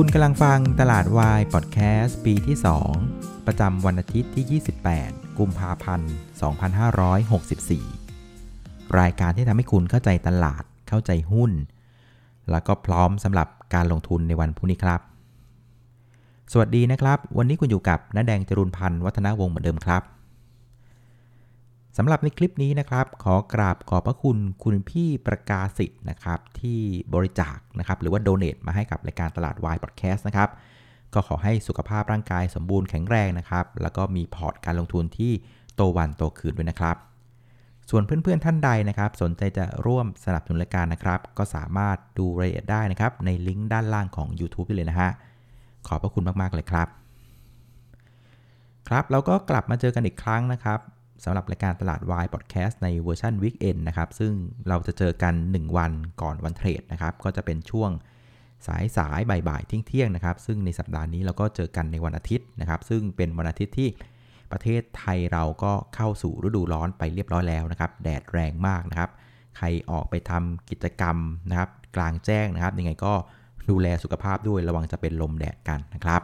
คุณกำลังฟังตลาดวายพอดแคสต์ปีที่ 2 ประจำวันอาทิตย์ที่ 28 กุมภาพันธ์ 2564 รายการที่ทำให้คุณเข้าใจตลาด เข้าใจหุ้น แล้วก็พร้อมสำหรับการลงทุนในวันพรุ่งนี้ครับ สวัสดีนะครับ วันนี้คุณอยู่กับน้าแดงจรุนพันธ์วัฒนาวงศ์เหมือนเดิมครับ สำหรับในคลิปนี้นะครับ ขอกราบขอบพระคุณคุณพี่ประกาศสิทธิ์นะครับที่บริจาคนะครับหรือว่าโดเน a t มาให้กับรายการตลาดวายพอดแคสต์นะครับก็ขอให้สุขภาพร่างกายสมบูรณ์แข็งแรงนะครับ แล้วก็มีพอร์ตการลงทุนที่โตวันโตคืนด้วยนะครับ ส่วนเพื่อนๆท่านใดนะครับ สนใจจะร่วมสนับสนุนรายการนะครับ ก็สามารถดูรายละเอียดได้นะครับ ในลิงก์ด้านล่างของ YouTube ได้เลยนะฮะขอบพระคุณมากๆเลยครับ ครับเราก็กลับมาเจอกันอีกครั้งนะครับ สำหรับรายการตลาดวายพอดแคสต์ในเวอร์ชัน weekend นะครับ ซึ่งเราจะเจอกัน 1 วันก่อนวันเทรดนะครับ ก็จะเป็นช่วงสายสายบ่ายๆเที่ยงๆนะครับ ซึ่งในสัปดาห์นี้เราก็เจอกันในวันอาทิตย์นะครับ ซึ่งเป็นวันอาทิตย์ที่ประเทศไทยเราก็เข้าสู่ฤดูร้อนไปเรียบร้อยแล้วนะครับ แดดแรงมากนะครับ ใครออกไปทำกิจกรรมนะครับ กลางแจ้งนะครับ ยังไงก็ดูแลสุขภาพด้วยระวังจะเป็นลมแดดกันนะครับ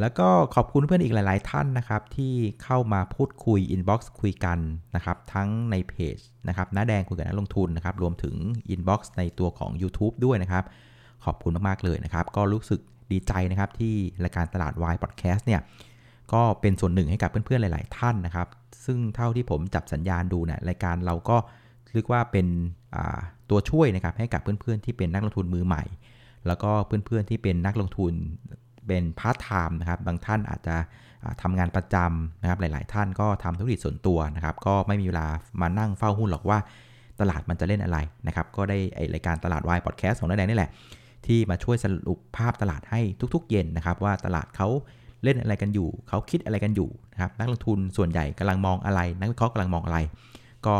แล้วก็ขอบคุณเพื่อนอีกหลาย ๆ ท่านนะครับ ที่เข้ามาพูดคุย inbox คุยกันนะครับ ทั้งในเพจนะครับน้าแดงคุยกับนักลงทุนนะครับ รวมถึง inbox ในตัวของ YouTube ด้วยนะครับ ขอบคุณมาก ๆ เลยนะครับ ก็รู้สึกดีใจนะครับที่รายการตลาดวายพอดแคสต์เนี่ย ก็เป็นส่วนหนึ่งให้กับเพื่อน ๆ หลาย ๆ ท่านนะครับ ซึ่งเท่าที่ผมจับสัญญาณดูเนี่ยรายการเราก็เรียกว่าเป็นตัวช่วยนะครับให้กับเพื่อน ๆ ที่เป็นนักลงทุนมือใหม่แล้วก็เพื่อนๆที่เป็นนักลงทุน เป็นพาร์ทไทม์นะครับ บางท่านอาจจะทำงานประจำนะครับ หลาย ๆ ท่านก็ทำธุรกิจส่วนตัวนะครับ ก็ไม่มีเวลามานั่งเฝ้าหุ้นหรอกว่าตลาดมันจะเล่นอะไรนะครับ ก็ได้ไอ้รายการตลาดวายพอดแคสต์ของน้าแดงนี่แหละ ที่มาช่วยสรุปภาพตลาดให้ทุก ๆ เย็นนะครับ ว่าตลาดเขาเล่นอะไรกันอยู่ เขาคิดอะไรกันอยู่นะครับ นักลงทุนส่วนใหญ่กำลังมองอะไร นักวิเคราะห์กำลังมองอะไร ก็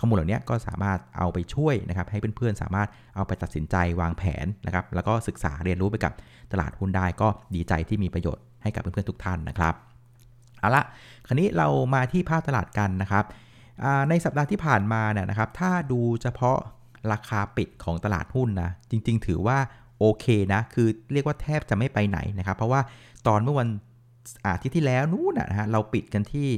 ข้อมูลเหล่านี้ก็สามารถเอาไปช่วยนะครับให้เพื่อนๆ สามารถเอาไปตัดสินใจวางแผนนะครับแล้วก็ศึกษาเรียนรู้ไปกับตลาดหุ้นได้ก็ดีใจที่มีประโยชน์ให้กับเพื่อนๆทุกท่านนะครับเอาละคราวนี้เรามาที่ภาพตลาดกันนะครับในสัปดาห์ที่ผ่านมาเนี่ยนะครับถ้าดูเฉพาะราคาปิดของตลาดหุ้นนะจริง ๆ ถือว่าโอเคนะคือเรียกว่าแทบจะไม่ไปไหนนะครับ เพราะว่าตอนเมื่อวันอาทิตย์ที่แล้วนู้นนะฮะเราปิดกันที่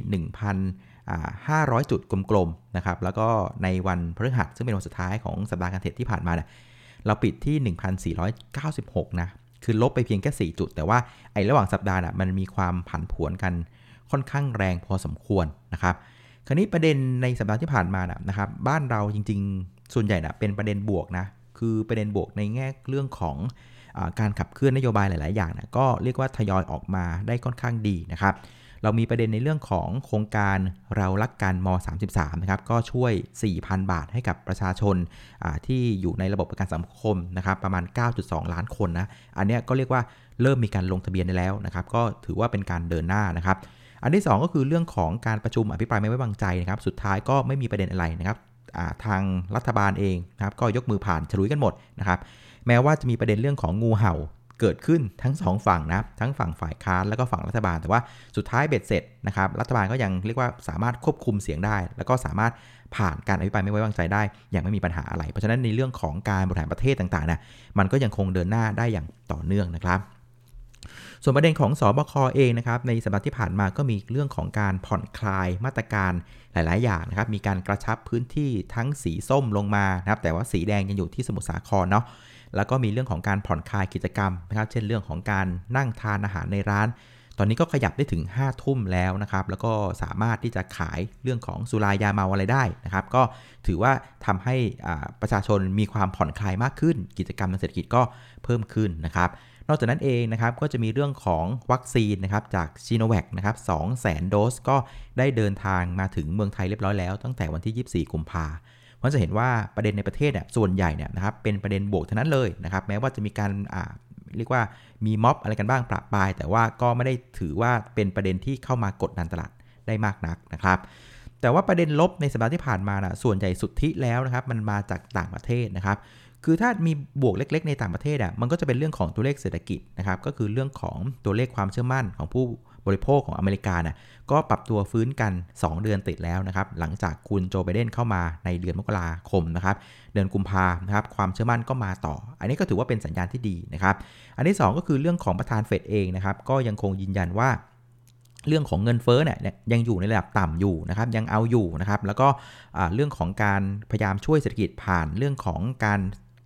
500 จุดกลมๆนะครับแล้วก็ในวันพฤหัสซึ่งเป็นวันสุดท้ายของสัปดาห์การเทรดที่ผ่านมาเนี่ยเราปิดที่ 1,496 นะคือลบไปเพียงแค่ 4 จุด แต่ว่าไอ้ระหว่างสัปดาห์น่ะมันมีความผันผวนกันค่อนข้างแรงพอสมควรนะครับคราวนี้ประเด็นในสัปดาห์ที่ผ่านมานะครับ บ้านเราจริงๆ ส่วนใหญ่นะเป็นประเด็นบวกนะคือประเด็นบวกในแง่เรื่องของอการขับเคลื่อนนโยบายหลาย ๆ อย่างนะก็เรียกว่าทยอยออกมาได้ค่อนข้างดีนะครับ เรามีประเด็นในเรื่องของโครงการเรารักกันม 33 นะครับ ก็ช่วย 4,000 บาทให้กับประชาชนที่อยู่ในระบบประกันสังคมนะครับประมาณ 9.2 ล้านคนนะ อันนี้ก็เรียกว่าเริ่มมีการลงทะเบียนได้แล้วนะครับ ก็ถือว่าเป็นการเดินหน้านะครับ อันที่ 2 ก็คือเรื่องของการประชุมอภิปรายไม่ไว้วางใจนะครับ สุดท้ายก็ไม่มีประเด็นอะไรนะครับทางรัฐบาลเองนะครับก็ยกมือผ่านฉลุยกันหมดนะครับแม้ว่าจะมีประเด็นเรื่องของงูเห่า เกิดขึ้นทั้ง 2 ฝั่งนะทั้งฝั่งฝ่ายค้านแล้วก็ฝั่งรัฐบาล แต่ว่าสุดท้ายเบ็ดเสร็จนะครับรัฐบาลก็ยังเรียกว่าสามารถควบคุมเสียงได้ แล้วก็สามารถผ่านการอภิปรายไม่ไว้วางใจได้ อย่างไม่มีปัญหาอะไร เพราะฉะนั้นในเรื่องของการบริหารประเทศต่างๆนะมันก็ยังคงเดินหน้าได้อย่างต่อเนื่องนะครับ ส่วนประเด็นของสอบคอเองนะครับในสัปดาห์ที่ผ่านมาก็มีเรื่องของการผ่อนคลายมาตรการหลาย ๆ อย่างนะครับมีการกระชับพื้นที่ทั้งสีส้มลงมานะครับแต่ว่าสีแดงยังอยู่ที่สมุทรสาครเนาะแล้วก็มีเรื่องของการผ่อนคลายกิจกรรมนะครับเช่นเรื่องของการนั่งทานอาหารในร้าน ตอนนี้ก็ขยับได้ถึง 5 ทุ่มแล้วนะครับแล้วก็สามารถที่จะขายเรื่องของสุรายาเมาอะไรได้นะครับก็ถือว่าทำให้ประชาชนมีความผ่อนคลายมากขึ้น กิจกรรมทางเศรษฐกิจก็เพิ่มขึ้นนะครับ นอกจากนั้นเองนะครับก็จะมีเรื่องของวัคซีนนะครับจากซีโนแวคนะครับ200,000โดสก็ได้เดินทางมาถึงเมืองไทยเรียบร้อยแล้ว ตั้งแต่วันที่ 24 กุมภาพันธ์จะเห็นว่าประเด็นในประเทศเนี่ยส่วนใหญ่เนี่ยนะครับเป็นประเด็นบวกเท่านั้นเลยนะครับแม้ว่าจะมีการอ่าเรียกว่ามีม็อบอะไรกันบ้างประปราย แต่ว่าก็ไม่ได้ถือว่าเป็นประเด็นที่เข้ามากดดันตลาดได้มากนักนะครับแต่ว่าประเด็นลบในสัปดาห์ที่ผ่านมานะส่วนใหญ่สุดที่แล้วนะครับมันมาจากต่างประเทศนะครับ คือถ้ามีบวกเล็ก ๆ ในต่างประเทศอะมันก็จะเป็นเรื่องของตัวเลขเศรษฐกิจนะครับก็คือเรื่องของตัวเลขความเชื่อมั่นของผู้บริโภคของอเมริกานะก็ปรับตัวฟื้นกัน 2 เดือนติดแล้วนะครับ หลังจากคุณโจไบเดนเข้ามาในเดือนมกราคมนะครับ เดือนกุมภานะครับความเชื่อมั่นก็มาต่อ อันนี้ก็ถือว่าเป็นสัญญาณที่ดีนะครับ อันที่ 2 ก็คือเรื่องของประธานเฟดเองนะครับ ก็ยังคงยืนยันว่าเรื่องของเงินเฟ้อเนี่ยยังอยู่ในระดับต่ำอยู่นะครับยังเอาอยู่นะครับแล้วก็เรื่องของการพยายามช่วยเศรษฐกิจผ่านเรื่องของการ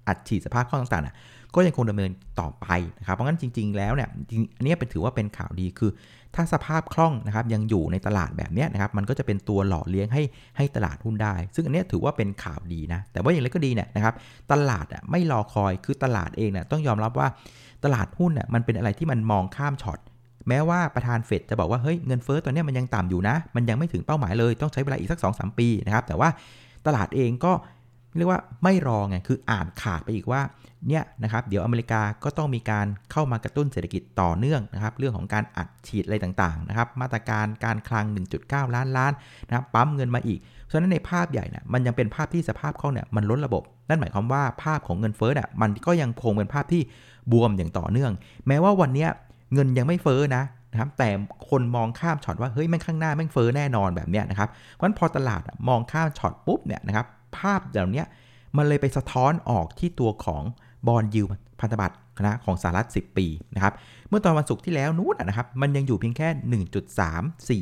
อัดฉีดสภาพคล่องต่างๆก็ยังคงดำเนินต่อไปนะครับ เพราะงั้นจริง ๆ แล้วเนี่ยอันนี้เป็นถือว่าเป็นข่าวดีคือ ถ้าสภาพคล่องนะครับยังอยู่ในตลาดแบบนี้นะครับ มันก็จะเป็นตัวหล่อเลี้ยงให้ให้ตลาดหุ้นได้ ซึ่งอันนี้ถือว่าเป็นข่าวดีนะ แต่ว่าอย่างไรก็ดีเนี่ยนะครับ ตลาดอะไม่รอคอย คือตลาดเองเนี่ยต้องยอมรับว่าตลาดหุ้นอะมันเป็นอะไรที่มันมองข้ามช็อตแม้ว่าประธานเฟดจะบอกว่าเฮ้ยเงินเฟ้อตัวนี้มันยังต่ำอยู่นะ มันยังไม่ถึงเป้าหมายเลย ต้องใช้เวลาอีกสัก2อสปีนะครับ แต่ว่าตลาดเองก็ เรียกว่าไม่รอไงคืออ่านขาดไปอีกว่าเนี่ยนะครับเดี๋ยวอเมริกาก็ต้องมีการเข้ามากระตุ้นเศรษฐกิจต่อเนื่องนะครับเรื่องของการอัดฉีดอะไรต่างๆนะครับมาตรการการคลัง 1.9 ล้านล้านนะครับปั๊มเงินมาอีกเพราะฉะนั้นในภาพใหญ่นะมันยังเป็นภาพที่สภาพคล่องเนี่ยมันล้นระบบ นั่นหมายความว่าภาพของเงินเฟ้อเนี่ยมันก็ยังคงเป็นภาพที่บวมอย่างต่อเนื่อง แม้ว่าวันนี้เงินยังไม่เฟ้อนะนะครับแต่คนมองข้ามช็อตว่าเฮ้ยแม่งข้างหน้าแม่งเฟ้อแน่นอนแบบเนี้ยนะครับเพราะฉะนั้นพอตลาดมองข้ามช็อตปุ๊บเนี่ยนะครับ ภาพเหล่านี้มันเลยไปสะท้อนออกที่ตัวของบอลยูพันธบัตรนะของสหรัฐ 10 ปีนะครับ เมื่อตอนวันศุกร์ที่แล้วนู้นนะครับ มันยังอยู่เพียงแค่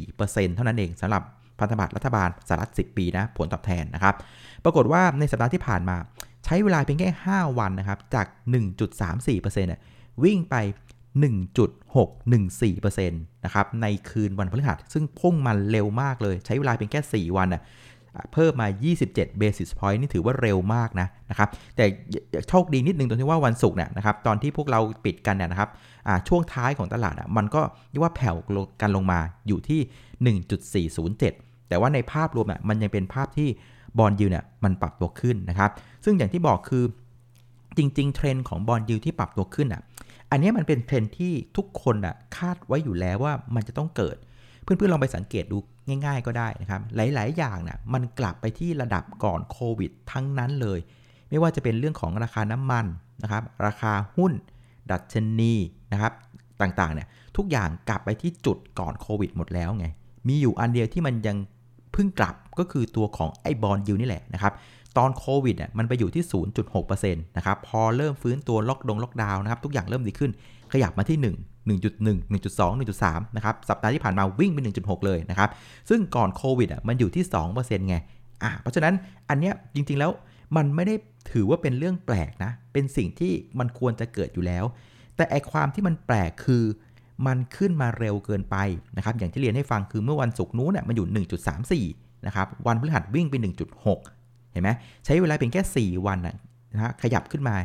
1.34%เท่านั้นเองสำหรับพันธบัตรรัฐบาลสหรัฐ 10 ปีนะผลตอบแทนนะครับ ปรากฏว่าในสัปดาห์ที่ผ่านมาใช้เวลาเพียงแค่ 5 วันนะครับ จาก 1.34%น่ยวิ่งไป 1.614%นะครับในคืนวันพฤหัสซึ่งพุ่งมันเร็วมากเลย ใช้เวลาเพียงแค่ 4 วันน่ะ เพิ่มมา 27 basis point นี่ถือว่าเร็วมากนะนะครับ แต่โชคดีนิดนึงตรงที่ว่าวันศุกร์เนี่ยนะครับ ตอนที่พวกเราปิดกันเนี่ยนะครับช่วงท้ายของตลาดอะมันก็เรียกว่าแผ่วกันลงมาอยู่ที่ 1.407 แต่ว่าในภาพรวมอะมันยังเป็นภาพที่ bond yield เนี่ยมันปรับตัวขึ้นนะครับ ซึ่งอย่างที่บอกคือจริง ๆ เทรนด์ของ bond yield ที่ปรับตัวขึ้นอะ อันนี้มันเป็นเทรนด์ที่ทุกคนอะคาดไว้อยู่แล้วว่ามันจะต้องเกิด เพื่อนๆลองไปสังเกตดู ง่าย ๆ ก็ได้นะครับ หลาย ๆ อย่างนะ่ะมันกลับไปที่ระดับก่อนโควิดทั้งนั้นเลย ไม่ว่าจะเป็นเรื่องของราคาน้ำมันนะครับ ราคาหุ้น ดัชนีนะครับ ต่าง ๆ เนี่ยทุกอย่างกลับไปที่จุดก่อนโควิดหมดแล้วไง มีอยู่อันเดียวที่มันยังเพิ่งกลับก็คือตัวของไอ้บอลยูนี่แหละนะครับตอนโควิดอะมันไปอยู่ที่ 0.6%นะครับ พอเริ่มฟื้นตัวล็อกดงล็อกดาวน์นะครับ ทุกอย่างเริ่มดีขึ้น ขยับมาที่1 1.1 1.2 1.3 นะครับ สัปดาห์ที่ผ่านมาวิ่งไป 1.6 เลยนะครับ ซึ่งก่อนโควิดอะมันอยู่ที่ 2%ไง อะเพราะฉะนั้นอันเนี้ยจริงๆแล้วมันไม่ได้ถือว่าเป็นเรื่องแปลกนะ เป็นสิ่งที่มันควรจะเกิดอยู่แล้ว แต่ไอความที่มันแปลกคือมันขึ้นมาเร็วเกินไปนะครับ อย่างที่เรียนให้ฟังคือเมื่อวันศุกร์นู้นน่ยมันอยู่ 1.34 นะครับ วันพฤหัสวิ่งไป 1.6 เห็นไหมใช้เวลาเพียงแค่ 4 วันนะฮะขยับขึ้นมา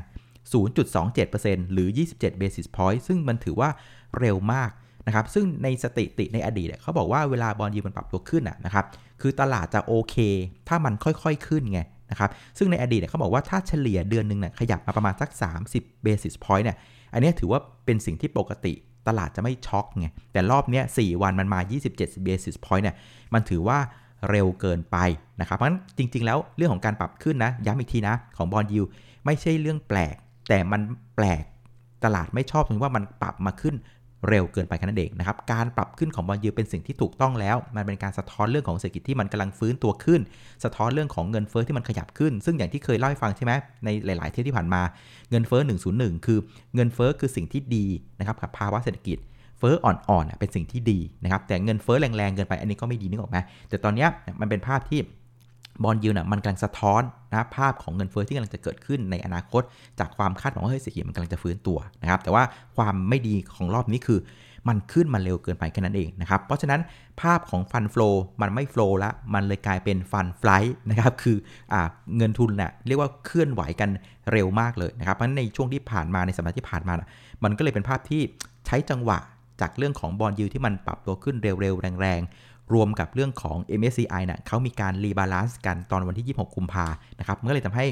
0.27%หรือ 27 basis point ซึ่งมันถือว่าเร็วมากนะครับ ซึ่งในสติติในอดีตเขาบอกว่าเวลาบอลยีมันปรับตัวขึ้นนะครับ คือตลาดจะโอเค ถ้ามันค่อยๆขึ้นไงนะครับ ซึ่งในอดีตเขาบอกว่าถ้าเฉลี่ยเดือนหนึ่งเนี่ยขยับมาประมาณสัก 30 basis point เนี่ย อันนี้ถือว่าเป็นสิ่งที่ปกติตลาดจะไม่ช็อกไง แต่รอบนี้4วันมันมา 27 basis point เนี่ย มันถือว่าเร็วเกินไปนะครับ เพราะฉะนั้นจริง ๆ แล้วเรื่องของการปรับขึ้นนะ ย้ำอีกทีนะของบอลยูไม่ใช่เรื่องแปลก แต่มันแปลกตลาดไม่ชอบตรงว่ามันปรับมาขึ้นเร็วเกินไปแค่นั้นเองนะครับ การปรับขึ้นของบอลยูเป็นสิ่งที่ถูกต้องแล้ว มันเป็นการสะท้อนเรื่องของเศรษฐกิจที่มันกำลังฟื้นตัวขึ้น สะท้อนเรื่องของเงินเฟอ้อที่มันขยับขึ้น ซึ่งอย่างที่เคยเล่าให้ฟังใช่ไหมในหลาย ๆ เทปที่ผ่านมา เงินเฟอ้อ 101 คือเงินเฟอ้อคือสิ่งที่ดีนะครับกับภาวะเศรษฐกิจ เฟอ้ออ่อน ๆ เป็นสิ่งที่ดีนะครับ แต่เงินเฟอ้อแรง ๆ เกินไป อันนี้ก็ไม่ดีนึกออกไหมแต่ตอนนี้มันเป็นภาพที่ บอลยูน่ะมันกำลังสะท้อนนะภาพของเงินเฟ้อที่กำลังจะเกิดขึ้นในอนาคต จากความคาดหวังว่าเฮ้ยเศรษฐกิจมันกำลังจะฟื้นตัวนะครับแต่ว่าความไม่ดีของรอบนี้คือ มันขึ้นมาเร็วเกินไปแค่นั้นเองนะครับเพราะฉะนั้นภาพของฟันฟลูมันไม่ฟลูละมันเลยกลายเป็นฟันฟลายนะครับคืออเงินทุนเนะ่ยเรียกว่าเคลื่อนไหวกันเร็วมากเลยนะครับเพราะฉะนั้นในช่วงที่ผ่านมาในสัปดาห์ที่ผ่านมานะมันก็เลยเป็นภาพที่ใช้จังหวะจากเรื่องของ bond yield ที่มันปรับตัวขึ้นเร็วๆแรง รวมกับเรื่องของ MSCI นะ่ะเขามีการ rebalance กันตอนวันที่ 26 กุมภานะครับมันก็เลยทำให้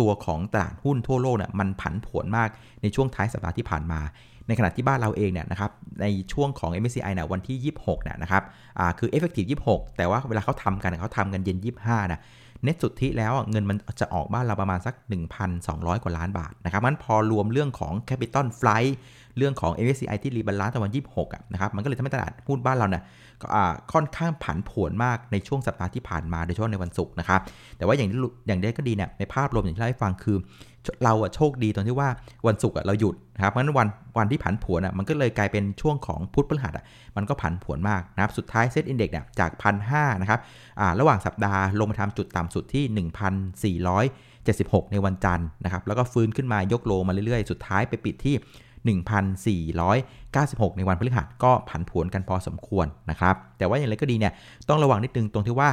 ตัวของตลาดหุ้นทั่วโลกเนี่ยมันผันผวนมากในช่วงท้ายสัปดาห์ที่ผ่านมา ในขณะที่บ้านเราเองเนี่ยนะครับในช่วงของ MSCI นะวันที่ 26เนี่ยนะครับอ่าคือ effective 26 แต่ว่าเวลาเขาทำกันเขาทำกันเย็น 25นะ เน็ตสุทธิแล้วเงินมันจะออกบ้านเราประมาณสัก 1,200 กว่าล้านบาทนะครับมันพอรวมเรื่องของ Capital Flight เรื่องของ MSCI ที่ rebalance ตอนวัน26อะนะครับมันก็เลยทำให้ตลาดหุ้นบ้านเราเนี่ยค่อนข้างผันผวนมากในช่วงสัปดาห์ที่ผ่านมาโดยเฉพาะในวันศุกร์นะครับแต่ว่าอย่างอย่างใดก็ดีเนี่ยในภาพรวมอย่างที่เล่าให้ฟังคือ เราอะโชคดีตรงที่ว่าวันศุกร์เราหยุดนะครับเพราะฉะนั้นวันวันที่ผันผวนอะมันก็เลยกลายเป็นช่วงของพุธพฤหัสอะมันก็ผันผวนมากนะครับสุดท้ายเซ็ตอินเด็กซ์เนี่ยจากพันห้านะครับอ่าระหว่างสัปดาห์ลงมาทำจุดต่ำสุดที่ 1,476 ในวันจันทร์นะครับแล้วก็ฟื้นขึ้นมายกโลมาเรื่อยๆ สุดท้ายไปปิดที่ 1,496 ในวันพฤหัสก็ผันผวนกันพอสมควรนะครับแต่ว่าอย่างไรก็ดีเนี่ยต้องระวังนิดนึงตรงที่ว่า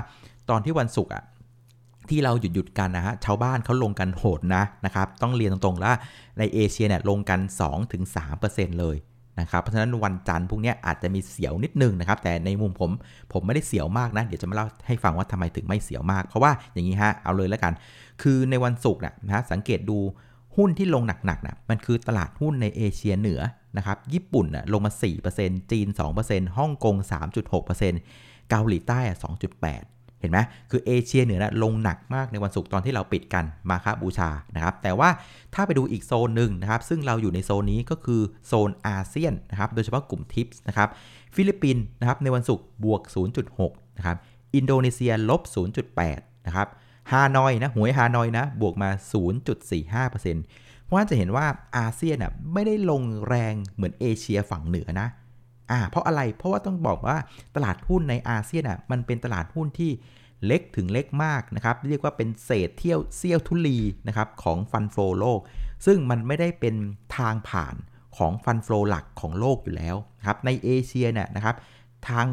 ตอนที่วันศุกร์อะ ที่เราหยุดหยุดกันนะฮะชาวบ้านเขาลงกันโหดนะนะครับ ต้องเรียนตรงๆแล้วในเอเชียเนี่ยลงกัน 2-3%เลยนะครับเพราะฉะนั้นวันจันทร์พวกนี้อาจจะมีเสียวนิดนึงนะครับ แต่ในมุมผมผมไม่ได้เสียวมากนะ เดี๋ยวจะมาเล่าให้ฟังว่าทำไมถึงไม่เสียวมาก เพราะว่าอย่างนี้ฮะเอาเลยแล้วกัน คือในวันศุกร์นะฮะสังเกตดูหุ้นที่ลงหนักๆนะมันคือตลาดหุ้นในเอเชียเหนือนะครับญี่ปุ่นนะลงมา 4%จีน 2%ฮ่องกง 3.6%เกาหลีใต้ 2.8 เห็นไหมคือเอเชียเหนือนะลงหนักมากในวันศุกร์ตอนที่เราปิดกันมาคาบูชานะครับ แต่ว่าถ้าไปดูอีกโซนหนึ่งนะครับ ซึ่งเราอยู่ในโซนนี้ก็คือโซนอาเซียนนะครับ โดยเฉพาะกลุ่ม TIPs นะครับ ฟิลิปปินส์นะครับในวันศุกร์บวก 0.6 นะครับ อินโดนีเซียลบ 0.8 นะครับ ฮานอยนะหวยฮานอยนะ บวกมา 0.45%เพราะว่าจะเห็นว่าอาเซียนน่ะไม่ได้ลงแรงเหมือนเอเชียฝั่งเหนือนะ อ่าเพราะอะไรเพราะว่าต้องบอกว่าตลาดหุ้นในอาเซียนอะมันเป็นตลาดหุ้นที่เล็กถึงเล็กมากนะครับ เรียกว่าเป็นเศษเที่ยวเซี่ยวทุลีนะครับของ fund flow โลก ซึ่งมันไม่ได้เป็นทางผ่านของ fund flow หลักของโลกอยู่แล้วครับในเอเชียเนี่ยนะครับทาง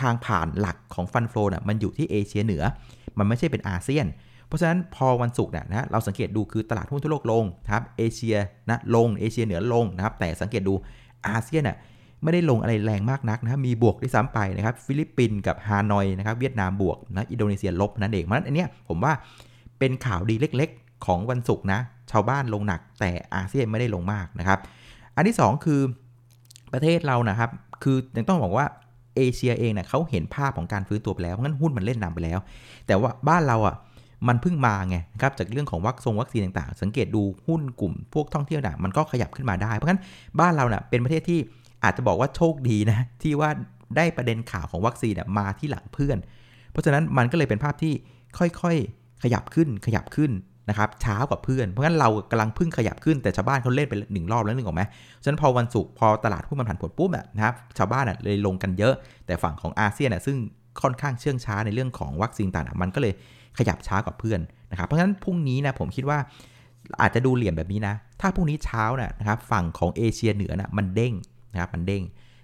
ทางผ่านหลักของ fund flow เนี่ยมันอยู่ที่เอเชียเหนือ มันไม่ใช่เป็นอาเซียน เพราะฉะนั้นพอวันศุกร์เนี่ยนะเราสังเกตดูคือตลาดหุ้นทั่วโลกลงครับเอเชียนะลงเอเชียเหนือลงนะครับแต่สังเกตดูอาเซียนเนี่ย ไม่ได้ลงอะไรแรงมากนักนะมีบวกด้วยซ้ำไปนะครับฟิลิปปินส์กับฮานอยนะครับเวียดนามบวกนะอินโดนีเซียลบนั่นเองเพราะฉะนั้นอันเนี้ยผมว่าเป็นข่าวดีเล็กๆ ของวันศุกร์นะชาวบ้านลงหนัก แต่อาเซียนไม่ได้ลงมากนะครับ อันที่ 2 คือประเทศเรานะครับคือยังต้องบอกว่าเอเชียเองเนะ่ยเขาเห็นภาพของการฟื้นตัวไปแล้วงั้นหุ้นมันเล่นนำไปแล้ว แต่ว่าบ้านเราอะมันเพิ่งมาไงครับจากเรื่องของวัคซงวัคซีนต่างๆ สังเกตดูหุ้นกลุ่มพวกท่องเที่ยวต่างมันก็ขยับขึ้นมาได้ เพราะงั้นบ้านเราเนะ่ยเป็นประเทศที่ อาจจะบอกว่าโชคดีนะที่ว่าได้ประเด็นข่าวของวัคซีนมาที่หลังเพื่อน เพราะฉะนั้นมันก็เลยเป็นภาพที่ค่อยๆ ขยับขึ้นขยับขึ้นนะครับช้ากว่าเพื่อน เพราะงั้นเรากำลังพึ่งขยับขึ้นแต่ชาวบ้านเขาเล่นไปหนึ่งรอบแล้วนึกออกไหมฉะนั้นพอวันศุกร์พอตลาดหุ้นมันผันผวนปุ๊บนะครับชาวบ้านเลยลงกันเยอะ แต่ฝั่งของอาเซียนซึ่งค่อนข้างเชื่องช้าในเรื่องของวัคซีนต่างๆมันก็เลยขยับช้ากว่าเพื่อนนะครับ เพราะฉะนั้นพรุ่งนี้นะผมคิดว่าอาจจะดูเหลี่ยมแบบนี้นะ ถ้าพรุ่งนี้เช้านะครับฝั่งของเอเชียเหนือนะมันเด้ง นะครับมันเด้ง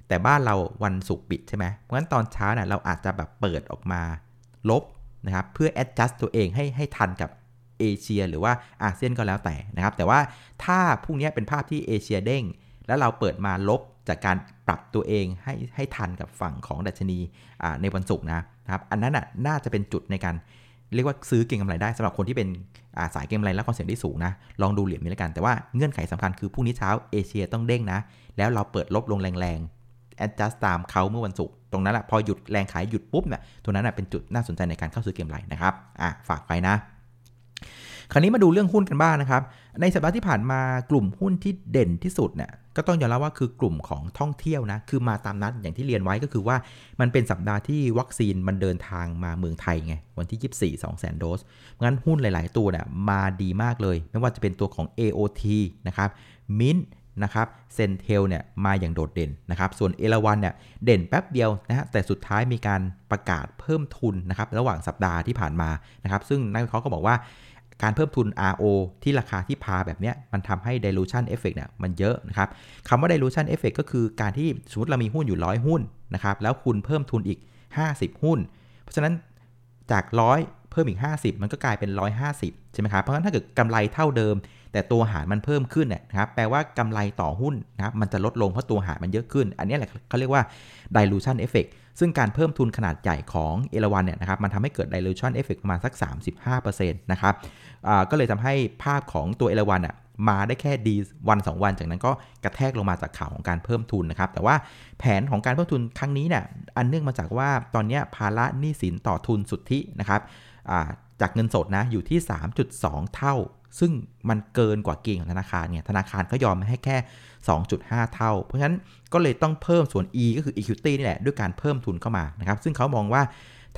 แต่บ้านเราวันศุกร์ปิดใช่ไหมเพราะฉะนั้นตอนเช้าเนะ่ยเราอาจจะแบบเปิดออกมาลบนะครับเพื่อ adjust ตัวเองให้ให้ทันกับเอเชียหรือว่าอาเซียนก็แล้วแต่นะครับ แต่ว่าถ้าพรุ่งนี้เป็นภาพที่เอเชียเด้ง แล้วเราเปิดมาลบจากการปรับตัวเองให้ให้ทันกับฝั่งของดัชนีในวันศุกร์นะครับ อันนั้นน่ะน่าจะเป็นจุดในการ เรียกว่าซื้อเก่งกำไรได้สำหรับคนที่เป็นสายเก็งกำไรและความเสี่ยงที่สูงนะ ลองดูเหรียญนี้แล้วกัน แต่ว่าเงื่อนไขสำคัญคือพรุ่งนี้เช้าเอเชียต้องเด้งนะ แล้วเราเปิดลบลงแรงๆ adjust ตามเขาเมื่อวันศุกร์ตรงนั้นแหละพอหยุดแรงขายหยุดปุ๊บเนี่ยตรงนั้นเป็นจุดน่าสนใจในการเข้าซื้อเกมไรนะครับอะฝากไว้นะ คราวนี้มาดูเรื่องหุ้นกันบ้างนะครับ ในสัปดาห์ที่ผ่านมากลุ่มหุ้นที่เด่นที่สุดเนี่ยก็ต้องยอมรับว่าคือกลุ่มของท่องเที่ยวนะ คือมาตามนัดอย่างที่เรียนไว้ก็คือว่ามันเป็นสัปดาห์ที่วัคซีนมันเดินทางมาเมืองไทยไง วันที่ 24 2 0 0 0 0โดส งั้นหุ้นหลาย ๆ ตัวเนี่ยมาดีมากเลย ไม่ว่าจะเป็นตัวของ AOT นะครับมินนะครับเซนเทลเนี่ยมาอย่างโดดเด่นนะครับ ส่วนเอราวันเนี่ยเด่นแป๊บเดียวนะฮะแต่สุดท้ายมีการประกาศเพิ่มทุนนะครับระหว่างสัปดาห์ที่ผ่านมานะครับ ซึ่งนักวิเคราะห์ก็บอกว่า การเพิ่มทุน RO ที่ราคาที่พาแบบนี้มันทำให้ dilution effect เนี่ยมันเยอะนะครับคำว่า dilution effect ก็คือการที่สมมติเรามีหุ้นอยู่ร้อยหุ้นนะครับแล้วคุณเพิ่มทุนอีก 50 หุ้น เพราะฉะนั้นจากร้อยเพิ่มอีก 50 มันก็กลายเป็น 150 ใช่ไหมครับ เพราะฉะนั้นถ้าเกิดกำไรเท่าเดิม แต่ตัวหารมันเพิ่มขึ้นเนี่ยนะครับแปลว่ากำไรต่อหุ้นนะครับมันจะลดลงเพราะตัวหารมันเยอะขึ้น อันนี้แหละเขาเรียกว่า dilution effect ซึ่งการเพิ่มทุนขนาดใหญ่ของเอราวันเนี่ยนะครับมันทำให้เกิด dilution effect ประมาณสัก 35%นะครับก็เลยทำให้ภาพของตัวเอราวันอะมาได้แค่ดีวัน 2 วัน จากนั้นก็กระแทกลงมาจากข่าวของการเพิ่มทุนนะครับ แต่ว่าแผนของการเพิ่มทุนครั้งนี้เนี่ยอันเนื่องมาจากว่าตอนนี้ภาระหนี้สินต่อทุนสุทธินะครับจากเงินสดนะอยู่ที่ 3.2 เท่า ซึ่งมันเกินกว่าเกณฑ์ของธนาคารเนี่ยธนาคารก็ยอมให้แค่ 2.5 เท่า เพราะฉะนั้นก็เลยต้องเพิ่มส่วน E ก็คือ equity นี่แหละด้วยการเพิ่มทุนเข้ามานะครับซึ่งเขามองว่า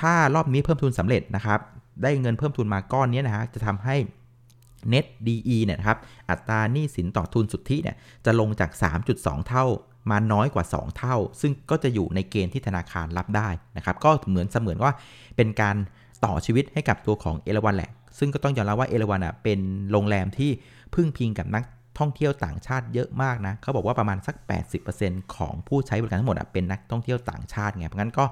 ถ้ารอบนี้เพิ่มทุนสำเร็จนะครับได้เงินเพิ่มทุนมาก้อนนี้นะฮะจะทำให้ net DE เนี่ยครับอัตราหนี้สินต่อทุนสุทธิเนี่ยจะลงจาก 3.2 เท่ามาน้อยกว่า 2 เท่า ซึ่งก็จะอยู่ในเกณฑ์ที่ธนาคารรับได้นะครับ ก็เหมือนเสมือนว่าเป็นการต่อชีวิตให้กับตัวของเอราวันแหละ ซึ่งก็ต้องยอมรับว่าเอราวันอะเป็นโรงแรมที่พึ่งพิงกับนักท่องเที่ยวต่างชาติเยอะมากนะเขาบอกว่าประมาณสัก 80%ของผู้ใช้บริการทั้งหมดเป็นนักท่องเที่ยวต่างชาติไงเพราะงั้นก็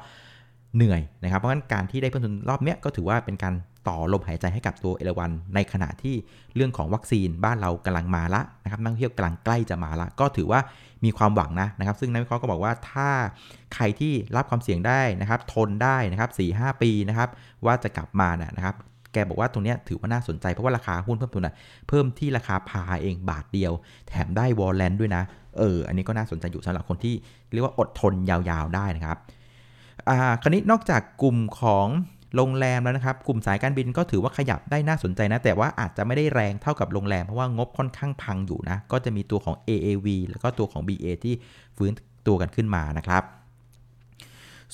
เหนื่อยนะครับเพราะงั้นการที่ได้เพิ่มทุนรอบเนี้ยก็ถือว่าเป็นการต่อลมหายใจให้กับตัวเอราวัน ในขณะที่เรื่องของวัคซีนบ้านเรากำลังมาละนะครับนักท่องเที่ยวกำลังใกล้จะมาละ ก็ถือว่ามีความหวังนะนะครับ ซึ่งนักวิเคราะห์ก็บอกว่าถ้าใครที่รับความเสี่ยงได้นะครับ ทนได้นะครับ4ีหปีนะครับ ว่าจะกลับมานะครับ แกบอกว่าตรงนี้ถือว่าน่าสนใจเพราะว่าราคาหุ้นเพิ่มทุนนะเพิ่มที่ราคาพาเองบาทเดียว แถมได้วอลเลนด้วยนะ เออ อันนี้ก็น่าสนใจอยู่สำหรับคนที่เรียกว่าอดทนยาวๆได้นะครับ อ่า คราวนี้นอกจากกลุ่มของโรงแรมแล้วนะครับ กลุ่มสายการบินก็ถือว่าขยับได้น่าสนใจนะ แต่ว่าอาจจะไม่ได้แรงเท่ากับโรงแรม เพราะว่างบค่อนข้างพังอยู่นะ ก็จะมีตัวของ AAV แล้วก็ตัวของ BA ที่ฟื้นตัวกันขึ้นมานะครับ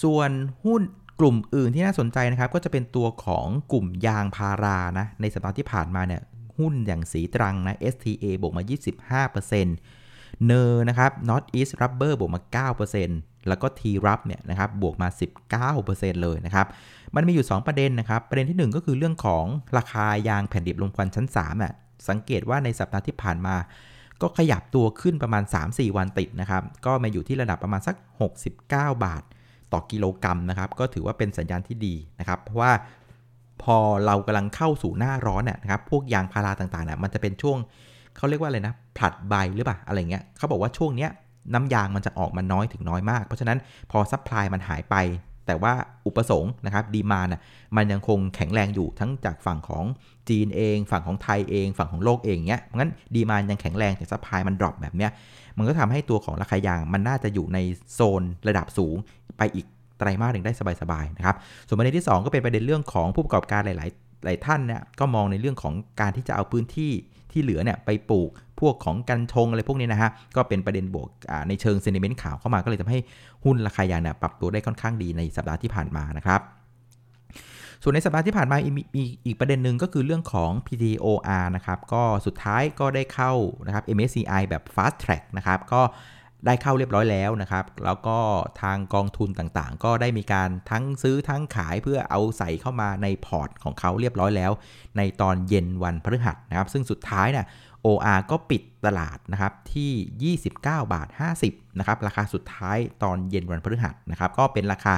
ส่วนหุ้น กลุ่มอื่นที่น่าสนใจนะครับ ก็จะเป็นตัวของกลุ่มยางพารานะในสัปดาห์ที่ผ่านมาเนี่ยหุ้นอย่างสีตรังนะ STA บวกมา 25%เนอร์นะครับ North East Rubber บวกมา 9%แล้วก็ T Rub เนี่ยนะครับบวกมา 19%เลยนะครับ มันมีอยู่ 2 ประเด็นนะครับ ประเด็นที่ 1 ก็คือเรื่องของราคายางแผ่นดิบลมควันชั้น3อะสังเกตว่าในสัปดาห์ที่ผ่านมา ก็ขยับตัวขึ้นประมาณ 3-4 วันติดนะครับ ก็มาอยู่ที่ระดับประมาณสัก 69 บาท ต่อกิโลกรัมนะครับ ก็ถือว่าเป็นสัญญาณที่ดีนะครับ เพราะว่าพอเรากำลังเข้าสู่หน้าร้อนเนี่ยนะครับ พวกยางพาราต่างๆเนี่ยมันจะเป็นช่วงเขาเรียกว่าอะไรนะผลัดใบหรือเปล่าอะไรเงี้ยเขาบอกว่าช่วงเนี้ยน้ำยางมันจะออกมาน้อยถึงน้อยมาก เพราะฉะนั้นพอ supply มันหายไป แต่ว่าอุปสงค์นะครับ demand น่ะมันยังคงแข็งแรงอยู่ทั้งจากฝั่งของจีนเอง ฝั่งของไทยเอง ฝั่งของโลกเองเนี้ยเพราะงั้น demand ยังแข็งแรงแต่ supply มัน drop แบบเนี้ย มันก็ทำให้ตัวของราคายางมันน่าจะอยู่ในโซนระดับสูงไปอีกไตรมาสหนึ่งได้สบายๆนะครับ ส่วนประเด็นที่ 2 ก็เป็นประเด็นเรื่องของผู้ประกอบการหลายๆหลายท่านเนี่ยก็มองในเรื่องของการที่จะเอาพื้นที่ที่เหลือเนี่ยไปปลูกพวกของกันชงอะไรพวกนี้นะฮะ ก็เป็นประเด็นบวกในเชิงเซนิเมนต์ข่าวเข้ามาก็เลยทำให้หุ้นราคายางเนี่ยปรับตัวได้ค่อนข้างดีในสัปดาห์ที่ผ่านมานะครับ ส่วนในสัปดาห์ที่ผ่านมามีอีกประเด็นหนึ่งก็คือเรื่องของ PTOR นะครับ ก็สุดท้ายก็ได้เข้านะครับ MSCI แบบ Fast Track นะครับ ก็ได้เข้าเรียบร้อยแล้วนะครับ แล้วก็ทางกองทุนต่างๆ ก็ได้มีการทั้งซื้อทั้งขายเพื่อเอาใส่เข้ามาในพอร์ตของเขาเรียบร้อยแล้ว ในตอนเย็นวันพฤหัสนะครับ ซึ่งสุดท้ายเนี่ย OR ก็ปิดตลาดนะครับที่ 29 บาท 50 นะครับ ราคาสุดท้ายตอนเย็นวันพฤหัสนะครับ ก็เป็นราคา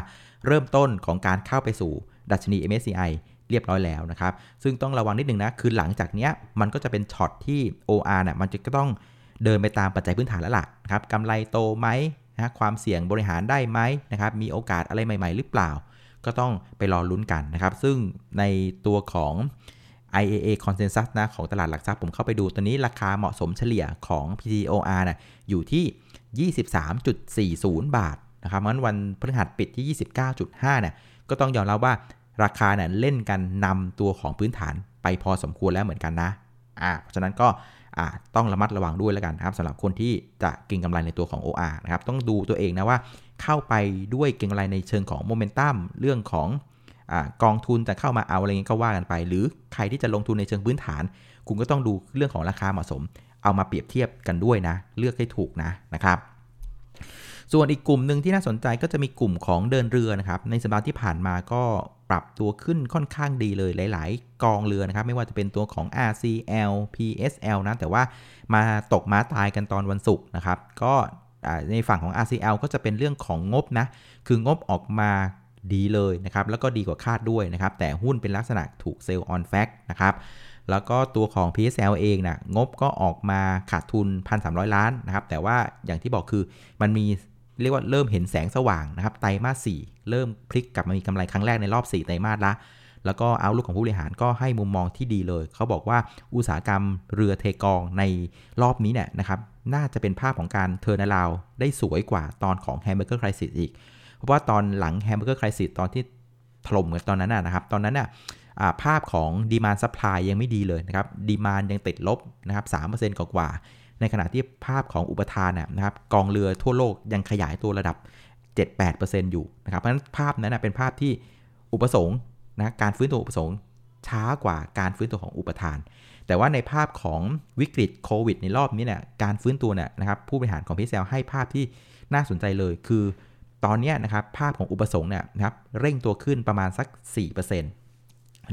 เริ่มต้นของการเข้าไปสู่ ดัชนี MSCI เรียบร้อยแล้วนะครับ ซึ่งต้องระวังนิดนึงนะ คือหลังจากเนี้ยมันก็จะเป็นช็อตที่ OR เนี่ยมันจะก็ต้องเดินไปตามปัจจัยพื้นฐานแล้วล่ะครับกำไรโตไหมนะความเสี่ยงบริหารได้ไหมนะครับ มีโอกาสอะไรใหม่ ๆ หรือเปล่า ก็ต้องไปรอลุ้นกันนะครับ ซึ่งในตัวของ IAA Consensus นะของตลาดหลักทรัพย์ผมเข้าไปดูตัวนี้ราคาเหมาะสมเฉลี่ยของ PTOR นะอยู่ที่ 23.40 บาทนะครับงั้นวันพฤหัสปิดที่ 29.5เนี่ย ก็ต้องยอมรับว่าราคาเนี่ยเล่นกันนำตัวของพื้นฐานไปพอสมควรแล้วเหมือนกันนะอ่าเพราะฉะนั้นก็ต้องระมัดระวังด้วยแล้วกันนะครับสำหรับคนที่จะเก็งกำไรในตัวของ OR นะครับต้องดูตัวเองนะว่าเข้าไปด้วยเก็งกำไรในเชิงของโมเมนตัมเรื่องของอกองทุนจะเข้ามาเอาอะไรเงี้ยก็ว่ากันไป หรือใครที่จะลงทุนในเชิงพื้นฐาน คุณก็ต้องดูเรื่องของราคาเหมาะสม เอามาเปรียบเทียบกันด้วยนะ เลือกให้ถูกนะนะครับ ส่วนอีกกลุ่มหนึ่งที่น่าสนใจก็จะมีกลุ่มของเดินเรือนะครับ ในสัปดาห์ที่ผ่านมาก็ปรับตัวขึ้นค่อนข้างดีเลยหลาย ๆ กองเรือนะครับ ไม่ว่าจะเป็นตัวของ RCL PSL นะ แต่ว่ามาตกม้าตายกันตอนวันศุกร์นะครับ ก็ในฝั่งของ RCL ก็จะเป็นเรื่องของงบนะ คืองบออกมาดีเลยนะครับ แล้วก็ดีกว่าคาดด้วยนะครับ แต่หุ้นเป็นลักษณะถูก sell on fact นะครับแล้วก็ตัวของ PSL เองนะงบก็ออกมาขาดทุน 1,300 ล้านนะครับ แต่ว่าอย่างที่บอกคือมันมี เรียกว่าเริ่มเห็นแสงสว่างนะครับ ไตรมาส 4 เริ่มพลิกกลับมามีกำไรครั้งแรกในรอบ 4 ไตรมาสละ แล้วก็ outlook ของผู้บริหารก็ให้มุมมองที่ดีเลย เขาบอกว่าอุตสาหกรรมเรือเทกองในรอบนี้เนี่ยนะครับ น่าจะเป็นภาพของการ turnaround ได้สวยกว่าตอนของ Hamburger Crisis อีก เพราะว่าตอนหลัง Hamburger Crisis ตอนที่ถล่มกันตอนนั้นนะครับ ตอนนั้นน่ะภาพของ demand supply ยังไม่ดีเลยนะครับ demand ยังติดลบนะครับสามเปอร์เซ็นต์กว่า ในขณะที่ภาพของอุปทานนะครับกองเรือทั่วโลกยังขยายตัวระดับ 7-8%อยู่นะครับเพราะฉะนั้นภาพนั้นเป็นภาพที่อุปสงค์นะการฟื้นตัวอุปสงค์ช้ากว่าการฟื้นตัวของอุปทาน แต่ว่าในภาพของวิกฤตโควิดในรอบนี้เนี่ยการฟื้นตัวเนี่ยนะครับผู้บริหารของพีเซลให้ภาพที่น่าสนใจเลยคือตอนนี้นะครับภาพของอุปสงค์เนี่ยนะครับเร่งตัวขึ้นประมาณสัก 4%น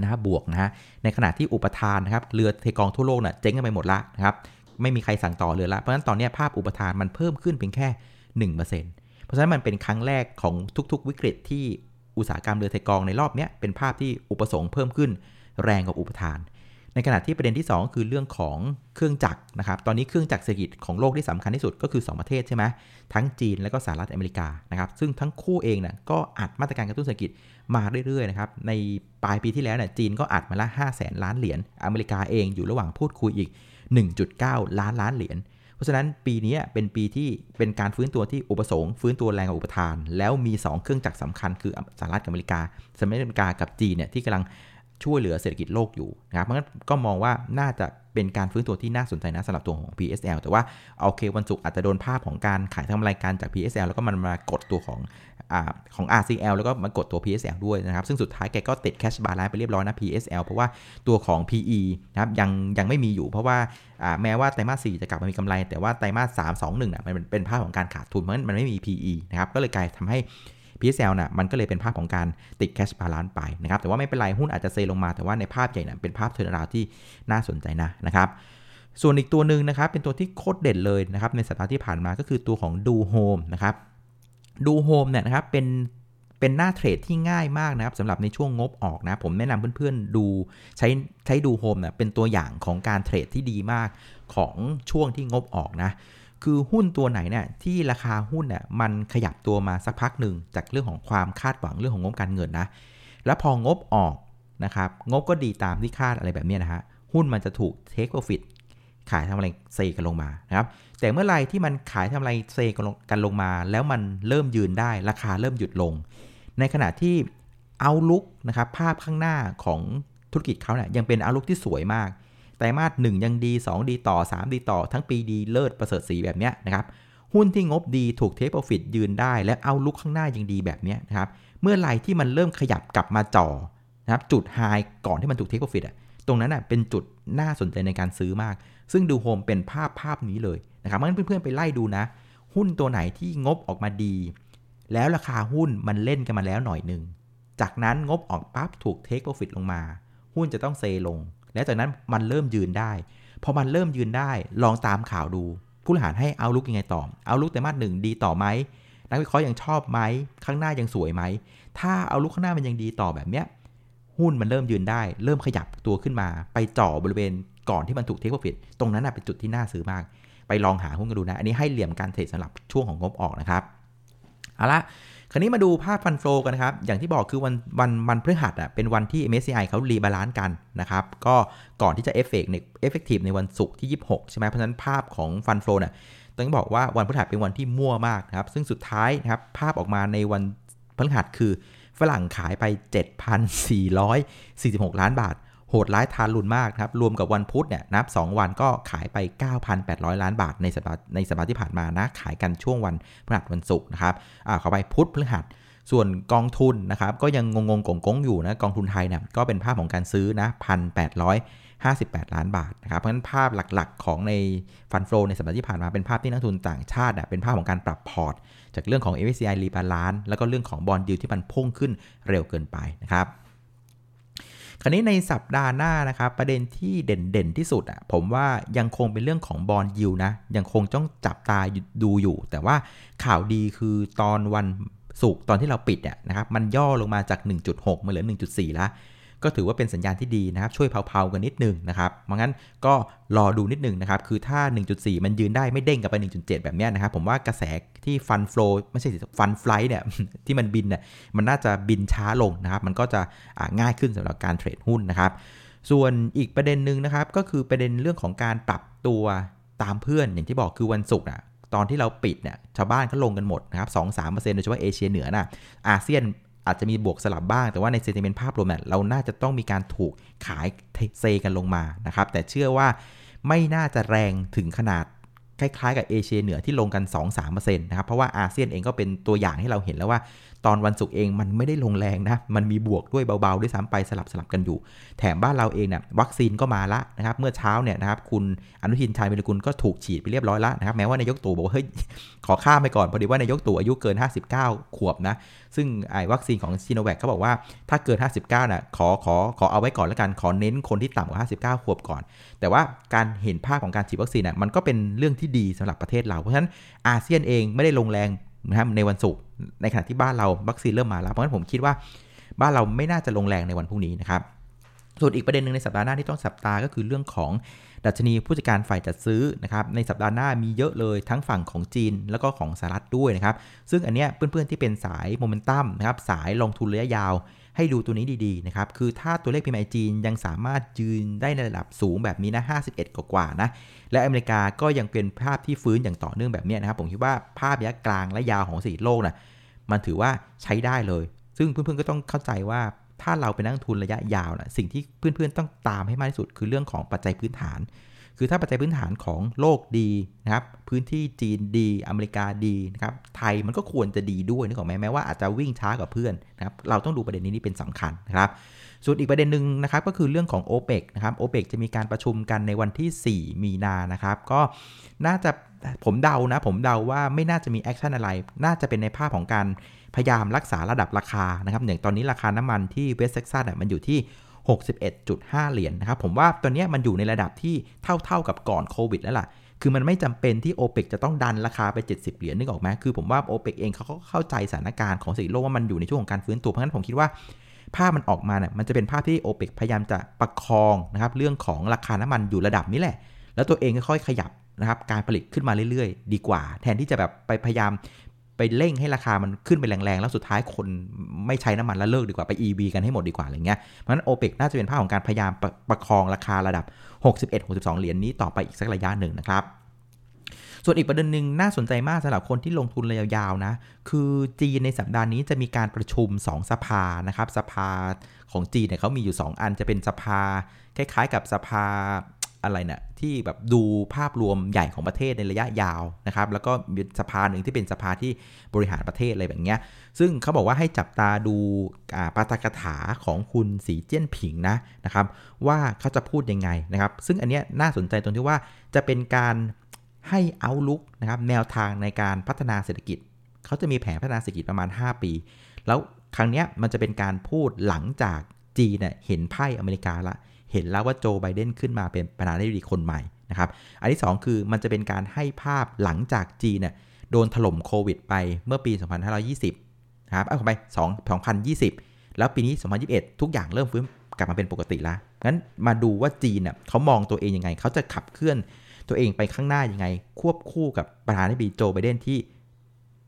ะครับบวกนะฮะในขณะที่อุปทานนะครับเรือเทกองทั่วโลกเนี่ยเจ๊งกันไปหมดละนะครับ ไม่มีใครสั่งต่อเรือละ เพราะฉะนั้นตอนนี้ภาพอุปทานมันเพิ่มขึ้นเพียงแค่ 1%เพราะฉะนั้นมันเป็นครั้งแรกของทุกๆ วิกฤตที่อุตสาหกรรมเรือไทกองในรอบนี้เป็นภาพที่อุปสงค์เพิ่มขึ้นแรงกว่าอุปทาน ในขณะที่ประเด็นที่ 2 คือเรื่องของเครื่องจักรนะครับ ตอนนี้เครื่องจักรเศรษฐกิจของโลกที่สำคัญที่สุดก็คือ 2 ประเทศใช่ไหมทั้งจีนและก็สหรัฐอเมริกานะครับ ซึ่งทั้งคู่เองนะก็อัดมาตรการกระตุ้นเศรษฐกิจมาเรื่อยๆนะครับ ในปลายปีที่แล้วเนี่ยจีนก็อัดมาละ5 0 0แสนล้านเหรียญ อเมริกาเองอยู่ระหว่างพูดคุยอีก 1.9 ล้านล้านเหรียญ เพราะฉะนั้นปีนี้เป็นปีที่เป็นการฟื้นตัวที่อุปสงค์ฟื้นตัวแรงกว่าอุปทาน แล้วมี 2 เครื่องจักรสำคัญคือสหรัฐอเมริกาสหรัฐอเมริกากับจีนเนี่ยที่กำลัง ช่วยเหลือเศรษฐกิจโลกอยู่นะครับเพราะงั้นก็มองว่าน่าจะเป็นการฟื้นตัวที่น่าสนใจนะสำหรับตัวของ PSL แต่ว่าโอเควันศุกร์อาจจะโดนภาพของการขายทำรายการจาก PSL แล้วก็มันมากดตัวของอของ RCL แล้วก็มากดตัว PSL ด้วยนะครับ ซึ่งสุดท้ายแกก็ติดแคชบาลานไปเรียบร้อยนะ PSL เพราะว่าตัวของ PE นะครับยังยังไม่มีอยู่ เพราะว่าแม้ว่าไตรมาส4จะกลับมามีกำไร แต่ว่าไตรมาส3 2 1น่ะมันเป็นภาพของการขาดทุนเพราะฉะนั้นมันไม่มี PE นะครับก็เลยกลายทำให้ PSL นะ่ะมันก็เลยเป็นภาพของการติด cash balance ไปนะครับแต่ว่าไม่เป็นไรหุ้นอาจจะเซลงมาแต่ว่าในภาพใหญ่นะ่ะเป็นภาพ turnaround ที่น่าสนใจนะนะครับส่วนอีกตัวหนึ่งนะครับเป็นตัวที่โคตรเด่นเลยนะครับในสัปดาห์ที่ผ่านมาก็คือตัวของดูโฮมนะครับดูโฮมเนี่ยนะครับเป็นเป็นหน้า trade ที่ง่ายมากนะครับสำหรับในช่วงงบออกนะ ผมแนะนำเพื่อนๆดูใช้ใช้ดูโฮมเนี่ยเป็นตัวอย่างของการ trade ที่ดีมากของช่วงที่งบออกนะ คือหุ้นตัวไหนเนี่ยที่ราคาหุ้นเนี่ยมันขยับตัวมาสักพักหนึ่งจากเรื่องของความคาดหวังเรื่องของงบการเงินนะ แล้วพองบออกนะครับงบก็ดีตามที่คาดอะไรแบบนี้นะฮะหุ้นมันจะถูก take profit ขายทำกำไรเซกันลงมานะครับแต่เมื่อไรที่มันขายทำกำไรเซกันลงมา แล้วมันเริ่มยืนได้ราคาเริ่มหยุดลง ในขณะที่เอาลุกนะครับภาพข้างหน้าของธุรกิจเขาเนี่ยยังเป็นเอาลุกที่สวยมาก ไตรมาส1ยังดี 2 ดีต่อ 3 ดีต่อ ทั้งปีดีเลิศประเสริฐสีแบบนี้นะครับ หุ้นที่งบดีถูกเทคโปรฟิตยืนได้ และเอาลุกข้างหน้ายังดีแบบนี้นะครับ เมื่อไหร่ที่มันเริ่มขยับกลับมาจ่อนะครับจุดไฮก่อนที่มันถูกเทคโปรฟิตอะตรงนั้นอะเป็นจุดน่าสนใจในการซื้อมาก ซึ่งดูโฮมเป็นภาพภาพนี้เลยนะครับเพราะฉะนั้นเพื่อนๆไปไล่ดูนะ หุ้นตัวไหนที่งบออกมาดี แล้วราคาหุ้นมันเล่นกันมาแล้วหน่อยหนึ่งจากนั้นงบออกปั๊บถูกเทคโปรฟิตลงมา หุ้นจะต้องเซลง แล้วจากนั้นมันเริ่มยืนได้ พอมันเริ่มยืนได้ลองตามข่าวดู ผู้บริหารให้เอาลุกยังไงต่อ เอาลุกแต่มาสหนึ่งดีต่อไหมนักวิเคราะห์ยังชอบไหมข้างหน้ายังสวยไหม ถ้าเอาลุกข้างหน้ามันยังดีต่อแบบเนี้ยหุ้นมันเริ่มยืนได้ เริ่มขยับตัวขึ้นมา ไปจ่อบริเวณก่อนที่มันถูก take profit ตรงนั้นเป็นจุดที่น่าซื้อมาก ไปลองหาหุ้นกันดูนะ อันนี้ให้เหลี่ยมการ trade สำหรับช่วงของงบออกนะครับ เอาละ คราวนี้มาดูภาพ fund flow กันนะครับ อย่างที่บอกคือวันวันวันพฤหัสอะเป็นวันที่ MSCI เขา rebalance กันนะครับ ก็ก่อนที่จะเอฟเฟกต์ใน effective ในวันศุกร์ที่ 26 ใช่ไหมเพราะฉะนั้นภาพของ fund flow เนี่ยต้องบอกว่าวันพฤหัสเป็นวันที่มั่วมากนะครับ ซึ่งสุดท้ายนะครับภาพออกมาในวันพฤหัสคือฝรั่งขายไป 7,446 ล้านบาท โหดร้ายทารุณมากครับ รวมกับวันพุธเนี่ยนับ 2 วันก็ขายไป 9,800 ล้านบาทในสัปดาห์ในสัปดาห์ที่ผ่านมานะ ขายกันช่วงวันพฤหัสวันศุกร์นะครับอ่าขอไปพุธพฤหัสส่วนกองทุนนะครับก็ยังงงๆกงๆอยู่นะกองทุนไทยเนี่ยก็เป็นภาพของการซื้อนะ1,858ล้านบาทนะครับเพราะฉะนั้นภาพหลักๆ ของในฟันโฟในสัปดาห์ที่ผ่านมาเป็นภาพที่นักทุนต่างชาติเป็นภาพของการปรับพอร์ต จากเรื่องของ MSCI rebalance แล้วก็เรื่องของ bond yield ที่มันพุ่งขึ้นเร็วเกินไปนะครับ คราวนี้ในสัปดาห์หน้านะครับประเด็นที่เด่นๆที่สุดอะผมว่ายังคงเป็นเรื่องของ bond yield นะยังคงต้องจับตาดูอยู่ แต่ว่าข่าวดีคือตอนวันศุกร์ตอนที่เราปิดอะนะครับมันย่อลงมาจาก 1.6 มาเหลือ 1.4 แล้ว ก็ถือว่าเป็นสัญญาณที่ดีนะครับ ช่วยเพลาๆกันนิดนึงนะครับเพราะงั้นก็รอดูนิดนึงนะครับ คือถ้า 1.4 มันยืนได้ไม่เด้งกลับไป 1.7 แบบนี้นะครับ ผมว่ากระแสที่ fund flow ไม่ใช่ fund fly เนี่ยที่มันบินเนี่ยมันน่าจะบินช้าลงนะครับ มันก็จะง่ายขึ้นสำหรับการ trade หุ้นนะครับส่วนอีกประเด็นหนึ่งนะครับ ก็คือประเด็นเรื่องของการปรับตัวตามเพื่อนอย่างที่บอกคือวันศุกร์อะตอนที่เราปิดเนี่ยชาวบ้านเขาลงกันหมดนะครับสองสามเปอร์เซ็นต์โดยเฉพาะเอเชียเหนือน่ะอาเซียน อาจจะมีบวกสลับบ้าง แต่ว่าใน sentiment ภาพรวมเนี่ยเราน่าจะต้องมีการถูกขายเซกันลงมานะครับ แต่เชื่อว่าไม่น่าจะแรงถึงขนาดคล้ายๆกับเอเชียเหนือที่ลงกัน 2-3%นะครับ เพราะว่าอาเซียนเองก็เป็นตัวอย่างให้เราเห็นแล้วว่า ตอนวันศุกร์เองมันไม่ได้ลงแรงนะ มันมีบวกด้วยเบาๆ ด้วยซ้ำไปสลับสลับกันอยู่ แถมบ้านเราเองเนี่ยวัคซีนก็มาละนะครับ เมื่อเช้าเนี่ยนะครับคุณอนุทินชาญวิรุกุลก็ถูกฉีดไปเรียบร้อยแล้วนะครับ แม้ว่านายกตู่บอกว่าเฮ้ยขอข้ามไปก่อนพอดีว่านายกตู่อายุเกิน 59 ขวบนะ ซึ่งไอ้วัคซีนของซีโนแวคเขาบอกว่าถ้าเกิน 59น่ะขอขอขอเอาไว้ก่อนแล้วกันขอเน้นคนที่ต่ำกว่า 59 ขวบก่อน แต่ว่าการเห็นภาพของการฉีดวัคซีนน่ะมันก็เป็นเรื่องที่ดีสำหรับประเทศเราเพราะฉะนั้นอาเซียนเองไม่ได้ลงแรง นะครับในวันศุกร์ในขณะที่บ้านเราวัคซีนเริ่มมาแล้ว เพราะฉะนั้นผมคิดว่าบ้านเราไม่น่าจะลงแรงในวันพรุ่งนี้นะครับ ส่วนอีกประเด็นหนึ่งในสัปดาห์หน้าที่ต้องสับตาก็คือเรื่องของ ดัชนีผู้จัดการฝ่ายจัดซื้อนะครับในสัปดาห์หน้ามีเยอะเลยทั้งฝั่งของจีนแล้วก็ของสหรัฐด้วยนะครับ ซึ่งอันเนี้ยเพื่อนๆที่เป็นสายโมเมนตัมนะครับสายลงทุนระยะยาวให้ดูตัวนี้ดีๆนะครับ คือถ้าตัวเลข PMI จีนยังสามารถยืนได้ในระดับสูงแบบนี้นะ 51 กว่าๆนะ และอเมริกาก็ยังเป็นภาพที่ฟื้นอย่างต่อเนื่องแบบนี้นะครับ ผมคิดว่าภาพระยะกลางและยาวของสีโลกนะมันถือว่าใช้ได้เลย ซึ่งเพื่อนๆก็ต้องเข้าใจว่า ถ้าเราเป็นนักทุนระยะยาวนะสิ่งที่เพื่อนๆต้องตามให้มากที่สุด คือเรื่องของปัจจัยพื้นฐาน คือถ้าปัจจัยพื้นฐานของโลกดีนะครับ พื้นที่จีนดี อเมริกาดีนะครับ ไทยมันก็ควรจะดีด้วยนึกออกไหมแม้ว่าอาจจะวิ่งช้ากว่าเพื่อนนะครับ เราต้องดูประเด็นนี้นี่เป็นสำคัญนะครับ ส่วนอีกประเด็นหนึ่งนะครับก็คือเรื่องของ o p e ปนะครับ o p e ปจะมีการประชุมกันในวันที่ 4 มีนานะครับ ก็น่าจะผมเดานะ ผมเดาว่าไม่น่าจะมี action อะไร น่าจะเป็นในภาพของการ พยายามรักษาระดับราคานะครับอย่างตอนนี้ราคาน้ำมันที่ West Texas มันอยู่ที่ 61.5 เหรียญนนะครับ ผมว่าตัวนี้มันอยู่ในระดับที่เท่าๆกับก่อนโควิดแล้วล่ะคือมันไม่จำเป็นที่ o p e ปจะต้องดันราคาไป 70 เหรียญนึกออกไหมคือผมว่า o p e ปเองเขาก็เข้าใจสถานการณ์ของสิโลกว่ามันอยู่ในช่วงของการฟื้นตัว เพราะฉะนั้นผมคิดว่าภาพมันออกมาเนี่ยมันจะเป็นภาพที่ o p e ปพยายามจะประคองนะครับเรื่องของราคาน้ำมันอยู่ระดับนี้แหละ แล้วตัวเองค่อยๆขยับนะครับการผลิตขึ้นมาเรื่อยๆ ดีกว่า แทนที่จะแบบไปพยายาม ไปเร่งให้ราคามันขึ้นไปแรงๆ แล้วสุดท้ายคนไม่ใช้น้ำมันแล้วเลิกดีกว่าไป EV กันให้หมดดีกว่าอะไรเงี้ยเพราะฉะนั้นโอเปกน่าจะเป็นภาพของการพยายามประประคองราคาระดับ 61-62 เหรียญนนี้ต่อไปอีกสักระยะหนึ่งนะครับส่วนอีกประเด็นหนึ่งน่าสนใจมากสำหรับคนที่ลงทุนระยะยาวนะ คือจีนในสัปดาห์นี้จะมีการประชุม 2 สภานะครับ สภาของจีนเนี่ยเขามีอยู่ 2 อันจะเป็นสภา คล้ายๆ กับสภา อะไรเนะี่ยที่แบบดูภาพรวมใหญ่ของประเทศในระยะยาวนะครับ แล้วก็มีสภาหนึ่งที่เป็นสภาที่บริหารประเทศอะไรแบบเนี้ย ซึ่งเขาบอกว่าให้จับตาดูปาฐกถาของคุณสีเจี้ยนผิงนะนะครับ ว่าเขาจะพูดยังไงนะครับ ซึ่งอันนี้น่าสนใจตรงที่ว่าจะเป็นการให้เอาลุกนะครับแนวทางในการพัฒนาเศรษฐกิจ เขาจะมีแผนพัฒนาเศรษฐกิจประมาณ 5 ปี แล้วครั้งนี้มันจะเป็นการพูดหลังจากจีนเห็นไพ่อเมริกาละ เห็นแล้วว่าโจไบเดนขึ้นมาเป็นประธานาธิบดีคนใหม่นะครับ อันที่ 2 คือมันจะเป็นการให้ภาพหลังจากจีนเนี่ยโดนถล่มโควิดไปเมื่อปี 2520นะครับเอาไป2 2020 แล้วปีนี้ 2021 ทุกอย่างเริ่มฟื้นกลับมาเป็นปกติแล้ว งั้นมาดูว่าจีนเนี่ยเขามองตัวเองยังไง เขาจะขับเคลื่อนตัวเองไปข้างหน้ายังไง ควบคู่กับประธานาธิบดีโจไบเดนที่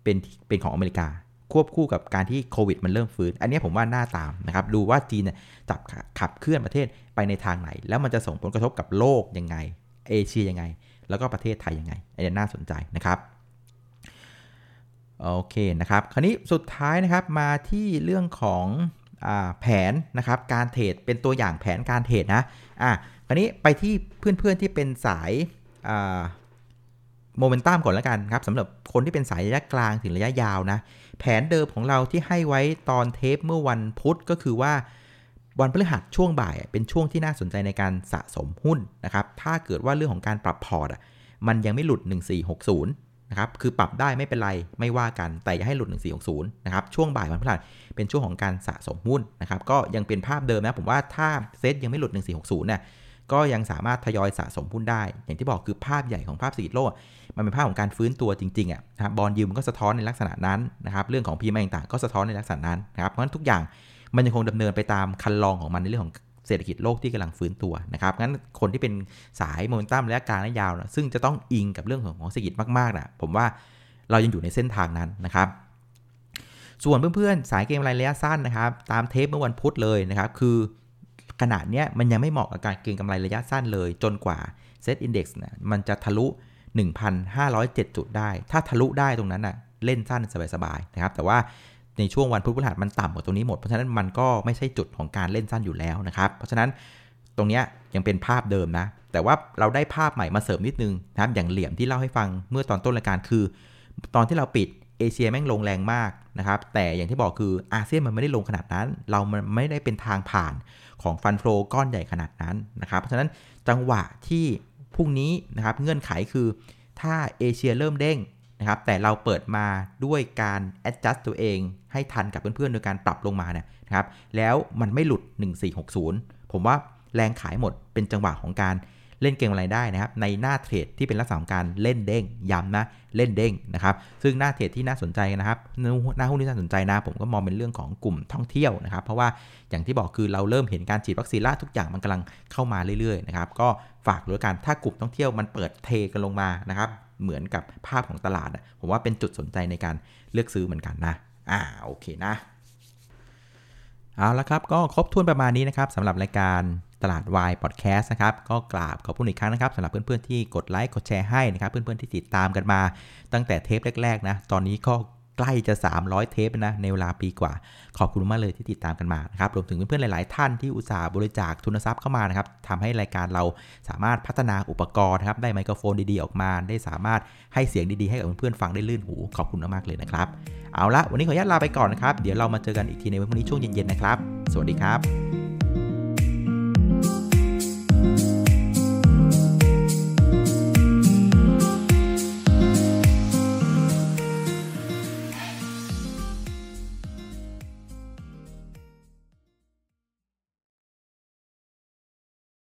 เป็นเป็นของอเมริกา ควบคู่กับการที่โควิดมันเริ่มฟื้น อันนี้ผมว่าน่าตามนะครับดูว่าจีนจับขับเคลื่อนประเทศไปในทางไหน แล้วมันจะส่งผลกระทบกับโลกยังไง เอเชียยังไง แล้วก็ประเทศไทยยังไง อันนี้น่าสนใจนะครับโอเคนะครับ คราวนี้สุดท้ายนะครับมาที่เรื่องของอแผนนะครับการเทรดเป็นตัวอย่างแผนการเทรดนะอะคราวนี้ไปที่เพื่อนๆที่เป็นสาย โมเมนตัมก่อนแล้วกันครับสำหรับคนที่เป็นสายระยะกลางถึงระยะยาวนะ แผนเดิมของเราที่ให้ไว้ตอนเทปเมื่อวันพุธก็คือว่าวันพฤหัสช่วงบ่ายเป็นช่วงที่น่าสนใจในการสะสมหุ้นนะครับ ถ้าเกิดว่าเรื่องของการปรับพอร์ตมันยังไม่หลุด 1460นะครับ คือปรับได้ไม่เป็นไรไม่ว่ากัน แต่อย่าให้หลุด 1460นะครับ ช่วงบ่ายวันพฤหัสเป็นช่วงของการสะสมหุ้นนะครับ ก็ยังเป็นภาพเดิมนะผมว่าถ้าเซตยังไม่หลุด 1460เนี่ย ก็ยังสามารถทยอยสะสมหุ้นได้ อย่างที่บอกคือภาพใหญ่ของภาพสีโลก มันเป็นภาพของการฟื้นตัวจริงๆอะนะครับบอลยูมันก็สะท้อนในลักษณะนั้นนะครับเรื่องของพีมต่างๆก็สะท้อนในลักษณะนั้นนะครับเพราะฉะนั้นทุกอย่างมันยังคงดำเนินไปตามครรลองของมันในเรื่องของเศรษฐกิจโลกที่กำลังฟื้นตัวนะครับงั้นคนที่เป็นสายโมเมนตัมระยะกลางและยาวนะซึ่งจะต้องอิงกับเรื่องของเศรษฐกิจมากๆนะผมว่าเรายังอยู่ในเส้นทางนั้นนะครับ ส่วนเพื่อนๆ สายเก็งกำไรระยะสั้นนะครับ ตามเทปเมื่อวันพุธเลยนะครับ คือขณะเนี้ยมันยังไม่เหมาะกับการเก็งกำไรระยะสั้นเลย จนกว่าเซตอินดี x นะมันจะทะลุ 1,507 จุดได้ ถ้าทะลุได้ตรงนั้นนะ่ะเล่นสั้นสบายๆนะครับ แต่ว่าในช่วงวันพุธพฤหัสมันต่ำกว่าตรงนี้หมด เพราะฉะนั้นมันก็ไม่ใช่จุดของการเล่นสั้นอยู่แล้วนะครับ เพราะฉะนั้นตรงนี้ยังเป็นภาพเดิมนะ แต่ว่าเราได้ภาพใหม่มาเสริมนิดนึงนะครับ อย่างเหลี่ยมที่เล่าให้ฟังเมื่อตอนต้นรายการคือ ตอนที่เราปิดเอเชียแม่งลงแรงมากนะครับ แต่อย่างที่บอกคืออาเซียนมันไม่ได้ลงขนาดนั้น เรามันไม่ได้เป็นทางผ่านของฟันโฟก้อนใหญ่ขนาดนั้นนะครับ เพราะฉะนั้นจังหวะที่ พรุ่งนี้นะครับเงื่อนไขคือถ้าเอเชียเริ่มเด้งนะครับแต่เราเปิดมาด้วยการ adjust ตัวเอง ให้ทันกับเพื่อนๆ โดยการปรับลงมาเนี่ยนะครับแล้วมันไม่หลุด 1460 ผมว่าแรงขายหมดเป็นจังหวะของการเล่นเก่งอะไรได้นะครับในหน้าเทรดที่เป็นลักษณะของการเล่นเด้งย้ำนะ เล่นเด้งนะครับซึ่งหน้าเทรดที่น่าสนใจนะครับหน้าหุ้นที่น่าสนใจนะผมก็มองเป็นเรื่องของกลุ่มท่องเที่ยวนะครับเพราะว่าอย่างที่บอกคือเราเริ่มเห็นการฉีดวัคซีนละทุกอย่างมันกำลังเข้ามาเรื่อยๆนะครับก็ฝากด้วยกันถ้ากลุ่มท่องเที่ยวมันเปิดเทกันลงมานะครับเหมือนกับภาพของตลาดผมว่าเป็นจุดสนใจในการเลือกซื้อเหมือนกันนะอ่าโอเคนะเอาละครับก็ครบถ้วนประมาณนี้นะครับสำหรับรายการ ตลาดวายพอดแคสต์นะครับก็กราบขอบคุณอีกครั้งนะครับสำหรับเพื่อนๆที่กดไลค์กดแชร์ให้นะครับเพื่อนๆที่ติดตามกันมา ตั้งแต่เทปแรกๆนะตอนนี้ก็ใกล้จะ 300 เทปนะในเวลาปีกว่า ขอบคุณมากเลยที่ติดตามกันมานะครับรวมถึงเพื่อนๆหลาย ๆ ท่านที่อุตส่าห์บริจาคทุนทรัพย์เข้ามานะครับทำให้รายการเราสามารถพัฒนาอุปกรณ์นะครับได้ไมโครโฟนดีๆออกมา ได้สามารถให้เสียงดีๆให้กับเพื่อนๆฟังได้ลื่นหู ขอบคุณมากๆเลยนะครับ เอาละวันนี้ขออนุญาตลาไปก่อนนะครับ เดี๋ยวเรามาเจอกันอีกทีในวันพรุ่งนี้ช่วงเย็นๆนะครับ สวัสดีครับ